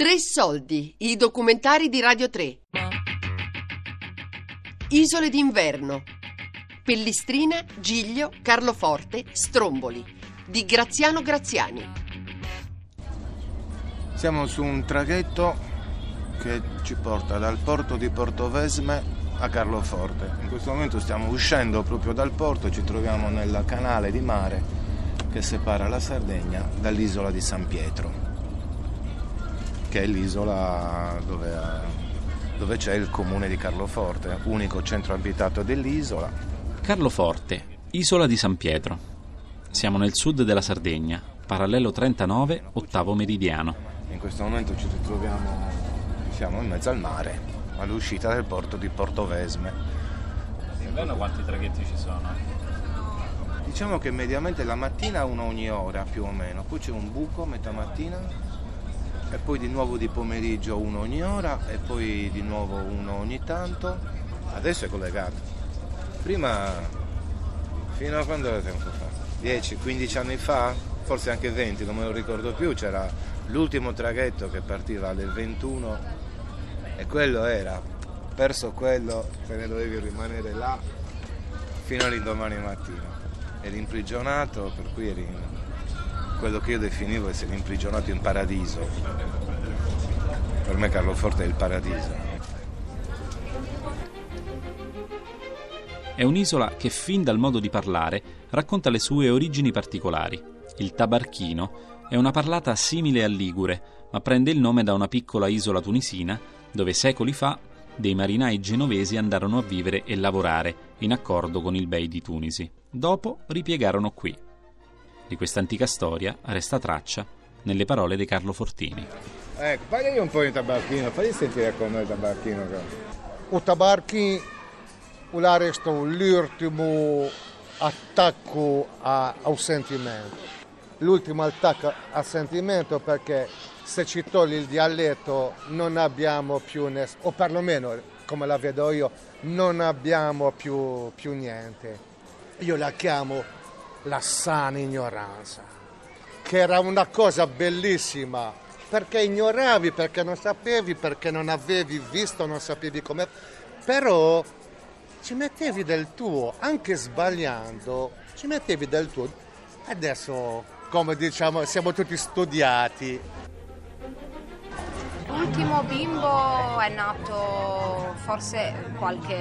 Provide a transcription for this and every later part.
Tre soldi, i documentari di Radio 3. Isole d'inverno. Pellistrina, Giglio, Carloforte, Stromboli. Di Graziano Graziani. Siamo su un traghetto che ci porta dal porto di Portovesme a Carloforte. In questo momento stiamo uscendo proprio dal porto e ci troviamo nel canale di mare che separa la Sardegna dall'isola di San Pietro, che è l'isola dove, dove c'è il comune di Carloforte, unico centro abitato dell'isola. Carloforte, isola di San Pietro. Siamo nel sud della Sardegna, parallelo 39, ottavo meridiano. In questo momento ci ritroviamo, siamo in mezzo al mare, all'uscita del porto di Portovesme. Inverno quanti traghetti ci sono? Diciamo che mediamente la mattina uno ogni ora più o meno, poi c'è un buco metà mattina e poi di nuovo di pomeriggio uno ogni ora e poi di nuovo uno ogni tanto. Adesso è collegato. Prima, fino a quando era tempo fa? 10-15 anni fa? Forse anche 20, non me lo ricordo più, c'era l'ultimo traghetto che partiva alle 21 e quello era, perso quello, te ne dovevi rimanere là fino all'indomani mattina. Eri imprigionato, per cui eri quello che io definivo essere imprigionato in paradiso. Per me Carloforte è il paradiso. È un'isola che fin dal modo di parlare racconta le sue origini particolari. Il tabarchino è una parlata simile al ligure, ma prende il nome da una piccola isola tunisina dove secoli fa dei marinai genovesi andarono a vivere e lavorare in accordo con il Bey di Tunisi. Dopo ripiegarono qui. Di questa antica storia resta traccia nelle parole di Carlo Fortini. Ecco, fagli un po' di tabacchino, fagli sentire con noi il tabacchino. O tabarchi l'arresto l'ultimo attacco a, al sentimento. L'ultimo attacco al sentimento perché se ci togli il dialetto non abbiamo più nessuno, o perlomeno come la vedo io, non abbiamo più, più niente. Io la chiamo la sana ignoranza, che era una cosa bellissima, perché ignoravi, perché non sapevi, perché non avevi visto, non sapevi come... Però ci mettevi del tuo, anche sbagliando, ci mettevi del tuo. Adesso, come diciamo, siamo tutti studiati, L'ultimo bimbo è nato forse qualche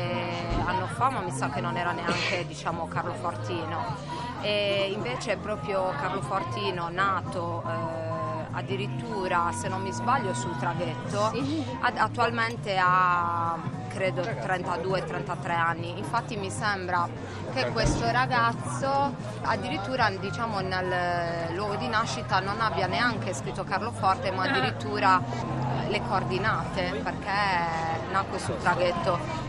anno fa, ma mi sa che non era neanche diciamo, Carlo Fortino. E invece è proprio Carlo Fortino nato eh, addirittura, se non mi sbaglio, sul traghetto. Ad, attualmente ha credo 32-33 anni. Infatti mi sembra che questo ragazzo addirittura diciamo, nel luogo di nascita non abbia neanche scritto Carlo Forte, ma addirittura le coordinate perché nacque sul traghetto.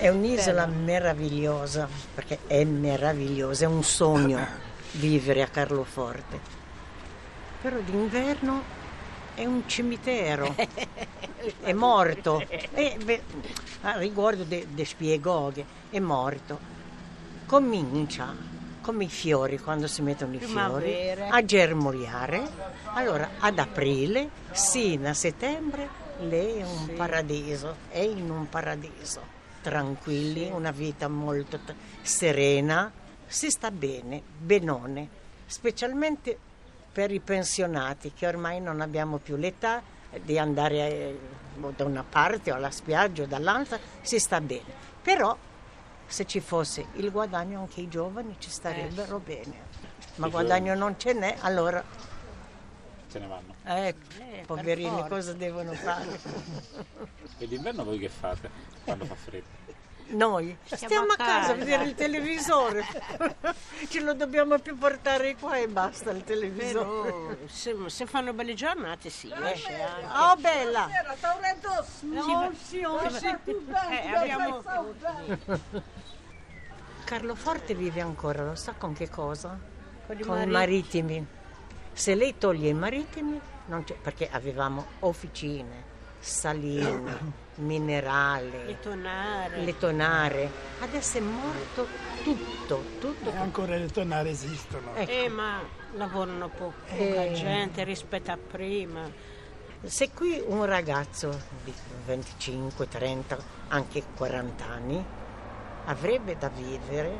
È un'isola meravigliosa, perché è meravigliosa, è un sogno vivere a Carloforte. Però d'inverno è un cimitero, è morto. E, beh, a riguardo de, de spiegò che è morto. Comincia come i fiori quando si mettono i fiori a germogliare. Allora ad aprile, sino a settembre, lei è un sì. paradiso, è in un paradiso. Tranquilli, una vita molto t- serena, si sta bene, benone, specialmente per i pensionati che ormai non abbiamo più l'età di andare eh, da una parte o alla spiaggia o dall'altra, si sta bene. Però se ci fosse il guadagno anche i giovani ci starebbero eh. bene. Ma guadagno non ce n'è, allora... Se ne vanno. Ecco, eh, poverini cosa devono fare? e d'inverno voi che fate quando fa freddo? Noi stiamo, stiamo a casa a vedere il televisore, ce lo dobbiamo più portare qua e basta il televisore. Però, se, se, fanno belle giornate sì, esce anche. Oh bella! No, sì, eh, abbiamo... Carlo Forte vive ancora, lo sa con che cosa? Con i, con i marittimi. Se lei toglie i marittimi, perché avevamo officine, salina, minerale, Letonare. letonare. Adesso è morto tutto, tutto. E ancora le tonare esistono. Ecco. Eh, ma lavorano po- poca Eh. gente rispetto a prima. Se qui un ragazzo di 25, 30, anche 40 anni avrebbe da vivere,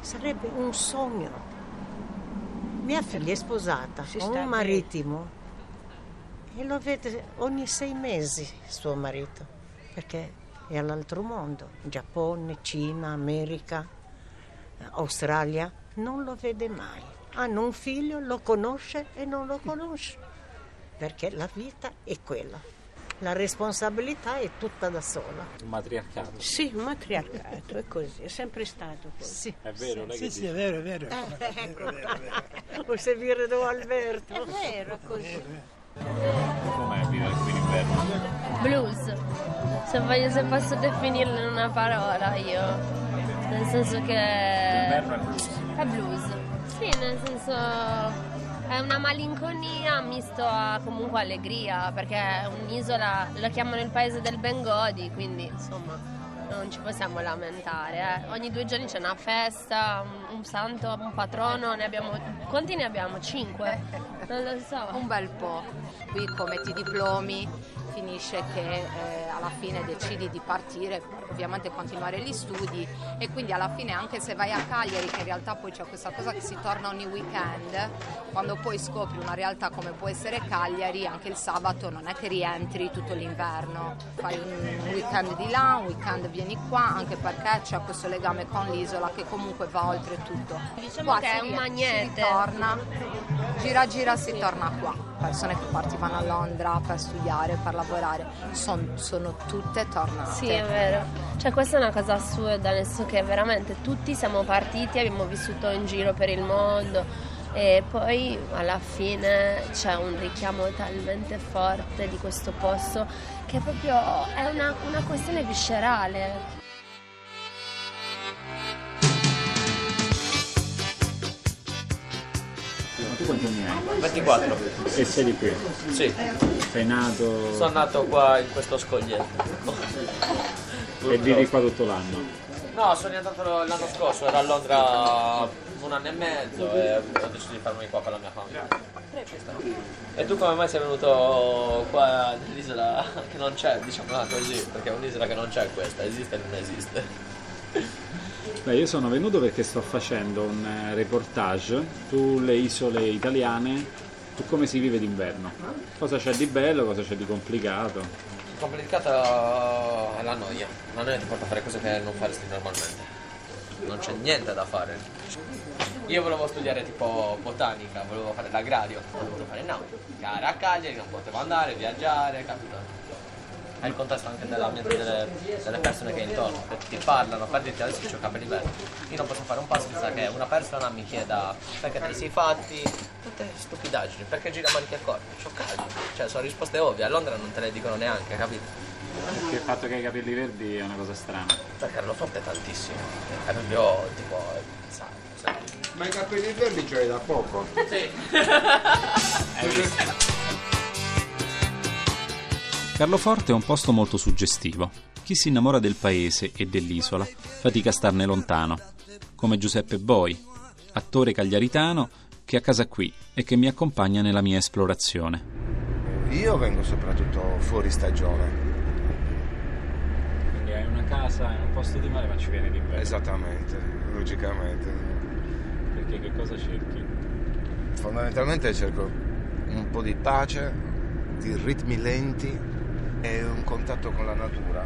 sarebbe un sogno. Mia figlia è sposata, Si sta un maritimo e lo vede ogni sei mesi suo marito, perché è all'altro mondo, Giappone, Cina, America, Australia, non lo vede mai. Hanno un figlio, lo conosce e non lo conosce, perché la vita è quella. La responsabilità è tutta da sola. Un matriarcato. Sì, un matriarcato, è così, è sempre stato così. Sì. È vero, lei Sì, che sì, dice? è vero, è vero. È vero, è vero, è vero. Lo servire do Alberto. È vero, è così. Com'è vivere qui in inverno? Blues, se, voglio, se posso definirlo in una parola io, nel senso che L'inverno è blues. è blues, sì, nel senso è una malinconia misto a comunque allegria, perché è un'isola, lo chiamano il paese del Bengodi, quindi insomma non ci possiamo lamentare. eh. Ogni due giorni c'è una festa, un, santo, un patrono, ne abbiamo, quanti ne abbiamo? Cinque? Non lo so. Un bel po'. Qui come ti diplomi finisce che eh, alla fine decidi di partire, ovviamente continuare gli studi e quindi alla fine anche se vai a Cagliari, che in realtà poi c'è questa cosa che si torna ogni weekend, quando poi scopri una realtà come può essere Cagliari, anche il sabato non è che rientri tutto l'inverno, fai un weekend di là, un weekend vieni qua, anche perché c'è questo legame con l'isola che comunque va oltre tutto. Diciamo Qua che si è un magnete. Si torna, gira gira si torna qua. Persone che partivano a Londra per studiare, per lavorare, son- sono tutte tornate. Sì, è vero. Cioè, questa è una cosa assurda, nel senso che veramente tutti siamo partiti, abbiamo vissuto in giro per il mondo e poi alla fine c'è un richiamo talmente forte di questo posto che proprio è una, una questione viscerale. Quanti anni hai? 24, E sei di qui? sì. Sei nato Sono nato qua in questo scoglietto. e vivi qua tutto l'anno? No, sono rientrato l'anno scorso, ero a Londra un anno e mezzo e ho deciso di farmi qua con la mia famiglia. E tu come mai sei venuto qua nell'isola che non c'è, diciamola così, perché è un'isola che non c'è questa, esiste e non esiste. Beh, io sono venuto perché sto facendo un eh, reportage sulle isole italiane su come si vive d'inverno. Cosa c'è di bello, cosa c'è di complicato. Il complicato è la noia, la noia ti porta a fare cose che non faresti normalmente. Non c'è niente da fare. Io volevo studiare tipo botanica, volevo fare l'agrario, dovuto fare nautica, a Cagliari, non potevo andare, viaggiare, capito? È il contesto anche dell'ambiente delle, delle persone che hai intorno, che ti parlano, per dirti adesso ho capelli verdi. Io non posso fare un passo senza che una persona mi chieda perché te li sei fatti, tutte stupidaggini, perché gira a maniche corte, c'ho caldo. Cioè sono risposte ovvie, a Londra non te le dicono neanche, capito? Perché il fatto che hai i capelli verdi è una cosa strana. Perché Carlo Forte tantissimo. È proprio tipo. sai, sai. Ma i capelli verdi ce l'hai da poco. Carloforte è un posto molto suggestivo. Chi si innamora del paese e dell'isola fatica a starne lontano, come Giuseppe Boi, attore cagliaritano che ha casa qui e che mi accompagna nella mia esplorazione. Io vengo soprattutto fuori stagione. Quindi hai una casa in un posto di mare ma ci viene d'inverno. Esattamente, logicamente. Perché che cosa cerchi? Fondamentalmente cerco un po' di pace, di ritmi lenti e un contatto con la natura,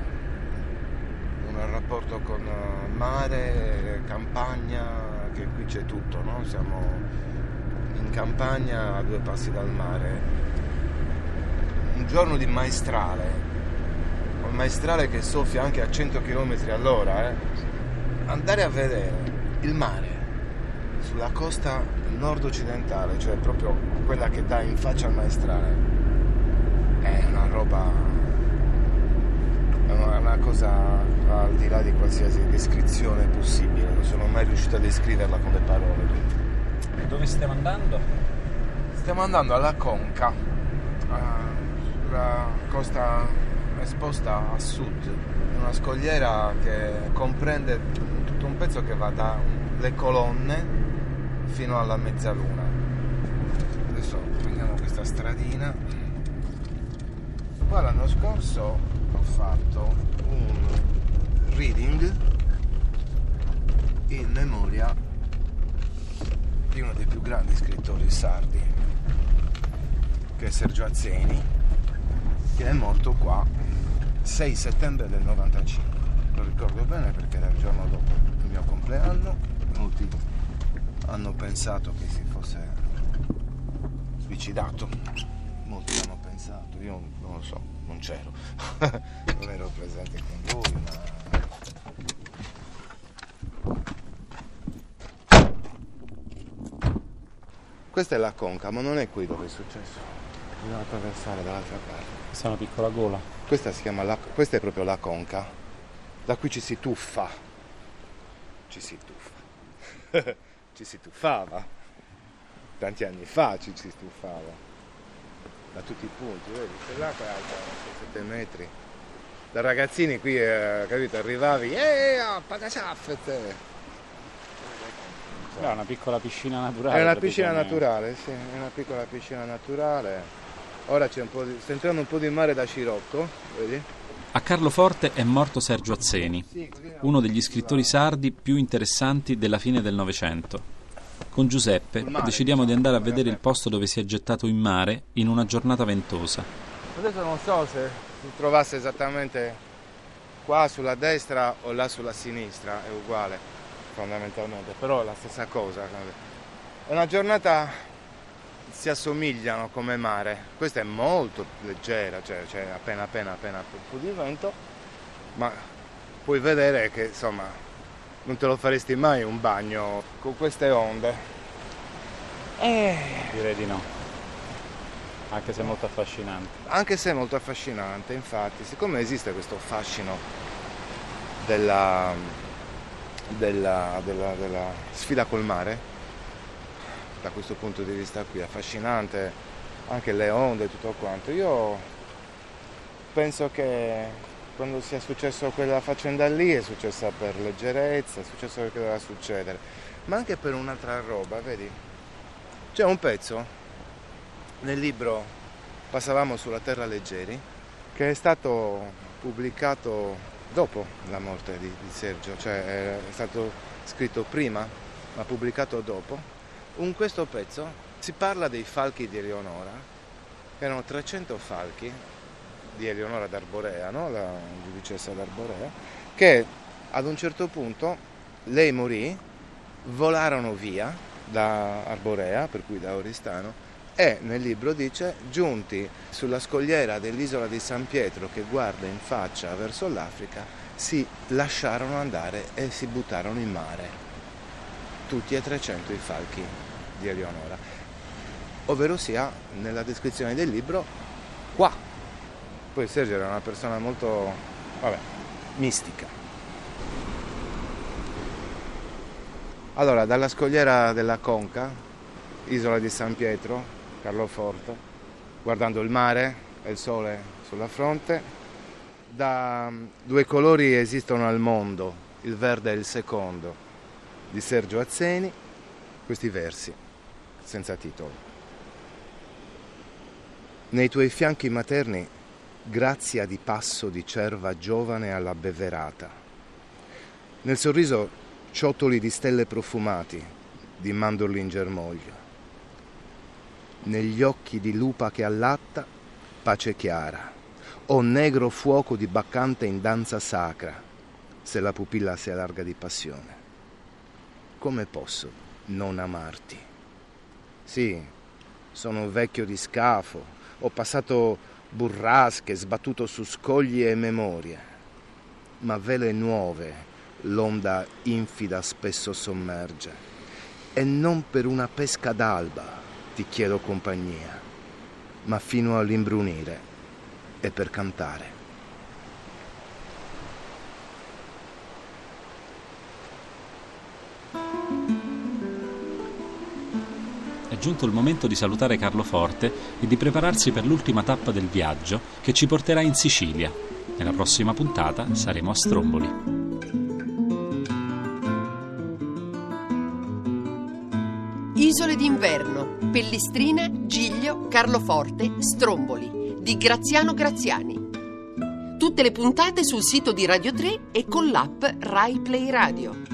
un rapporto con eh, mare, campagna, che qui c'è tutto, no? Siamo in campagna a due passi dal mare. Un giorno di maestrale, un maestrale che soffia anche a 100 km all'ora, eh? andare a vedere il mare sulla costa nord-occidentale, cioè proprio quella che dà in faccia al maestrale, è una roba, è una, una cosa al di là di qualsiasi descrizione possibile, non sono mai riuscito a descriverla con le parole. Dove stiamo andando? Stiamo andando alla Conca, a sulla costa esposta a sud, una scogliera che comprende tutto un pezzo che va dalle colonne fino alla mezzaluna. Adesso prendiamo questa stradina. Qua l'anno scorso ho fatto un reading in memoria di uno dei più grandi scrittori sardi, che è Sergio Azzeni, che è morto qua 6 settembre del 95. Lo ricordo bene perché era il giorno dopo il mio compleanno, molti hanno pensato che si fosse suicidato, molti hanno pensato, io non lo so, non c'ero, non ero presente con lui, ma Questa è la conca, ma non è qui dove è successo. Bisogna attraversare dall'altra parte. Questa è una piccola gola. Questa si chiama la, questa è proprio la conca. Da qui ci si tuffa. Ci si tuffa. ci si tuffava. Tanti anni fa ci si tuffava. Da tutti i punti, vedi? C'è l'acqua è alta 7 metri. Da ragazzini qui, eh, capito, arrivavi, eh, pagasaffete! È una piccola piscina naturale. È una piscina naturale, sì, è una piccola piscina naturale. Ora c'è un po' di, sta entrando un po' di mare da Scirocco, vedi? A Carloforte è morto Sergio Azzeni, uno degli scrittori sardi più interessanti della fine del Novecento. Con Giuseppe decidiamo di andare a vedere il posto dove si è gettato in mare in una giornata ventosa. Adesso non so se si trovasse esattamente qua sulla destra o là sulla sinistra, è uguale fondamentalmente, però è la stessa cosa. È una giornata si assomigliano come mare, questa è molto leggera, cioè c'è appena appena appena un po' di vento, ma puoi vedere che insomma non te lo faresti mai un bagno con queste onde. Eh. Direi di no. Anche se è molto affascinante. Anche se è molto affascinante, infatti, siccome esiste questo fascino della, della, della, della sfida col mare, da questo punto di vista qui, affascinante, anche le onde e tutto quanto. Io penso che quando sia successo quella faccenda lì è successa per leggerezza, è successo perché doveva succedere, ma anche per un'altra roba, vedi? C'è un pezzo nel libro Passavamo sulla terra leggeri che è stato pubblicato dopo la morte di, di Sergio, cioè è stato scritto prima ma pubblicato dopo. In questo pezzo si parla dei falchi di Eleonora, erano 300 falchi di Eleonora d'Arborea, no? la giudicessa d'Arborea, che ad un certo punto lei morì, volarono via da Arborea, per cui da Oristano, e nel libro dice giunti sulla scogliera dell'isola di San Pietro che guarda in faccia verso l'Africa si lasciarono andare e si buttarono in mare. Tutti e 300 i falchi di Eleonora. Ovvero sia nella descrizione del libro qua poi Sergio era una persona molto vabbè, mistica allora dalla scogliera della Conca isola di San Pietro Carloforte, guardando il mare e il sole sulla fronte. Da mm, due colori esistono al mondo, il verde è il secondo, di Sergio Azzeni, questi versi, senza titolo. Nei tuoi fianchi materni, grazia di passo di cerva giovane alla beverata. Nel sorriso, ciottoli di stelle profumati, di mandorli in germoglio negli occhi di lupa che allatta, pace chiara, o negro fuoco di baccante in danza sacra, se la pupilla si allarga di passione. Come posso non amarti? Sì, sono vecchio di scafo, ho passato burrasche, sbattuto su scogli e memorie, ma vele nuove l'onda infida spesso sommerge, e non per una pesca d'alba ti chiedo compagnia, ma fino all'imbrunire e per cantare. Giunto il momento di salutare Carlo Forte e di prepararsi per l'ultima tappa del viaggio che ci porterà in Sicilia. Nella prossima puntata saremo a Stromboli. Isole d'inverno, Pellistrina, Giglio, Carloforte, Stromboli di Graziano Graziani. Tutte le puntate sul sito di Radio 3 e con l'app Rai Play Radio.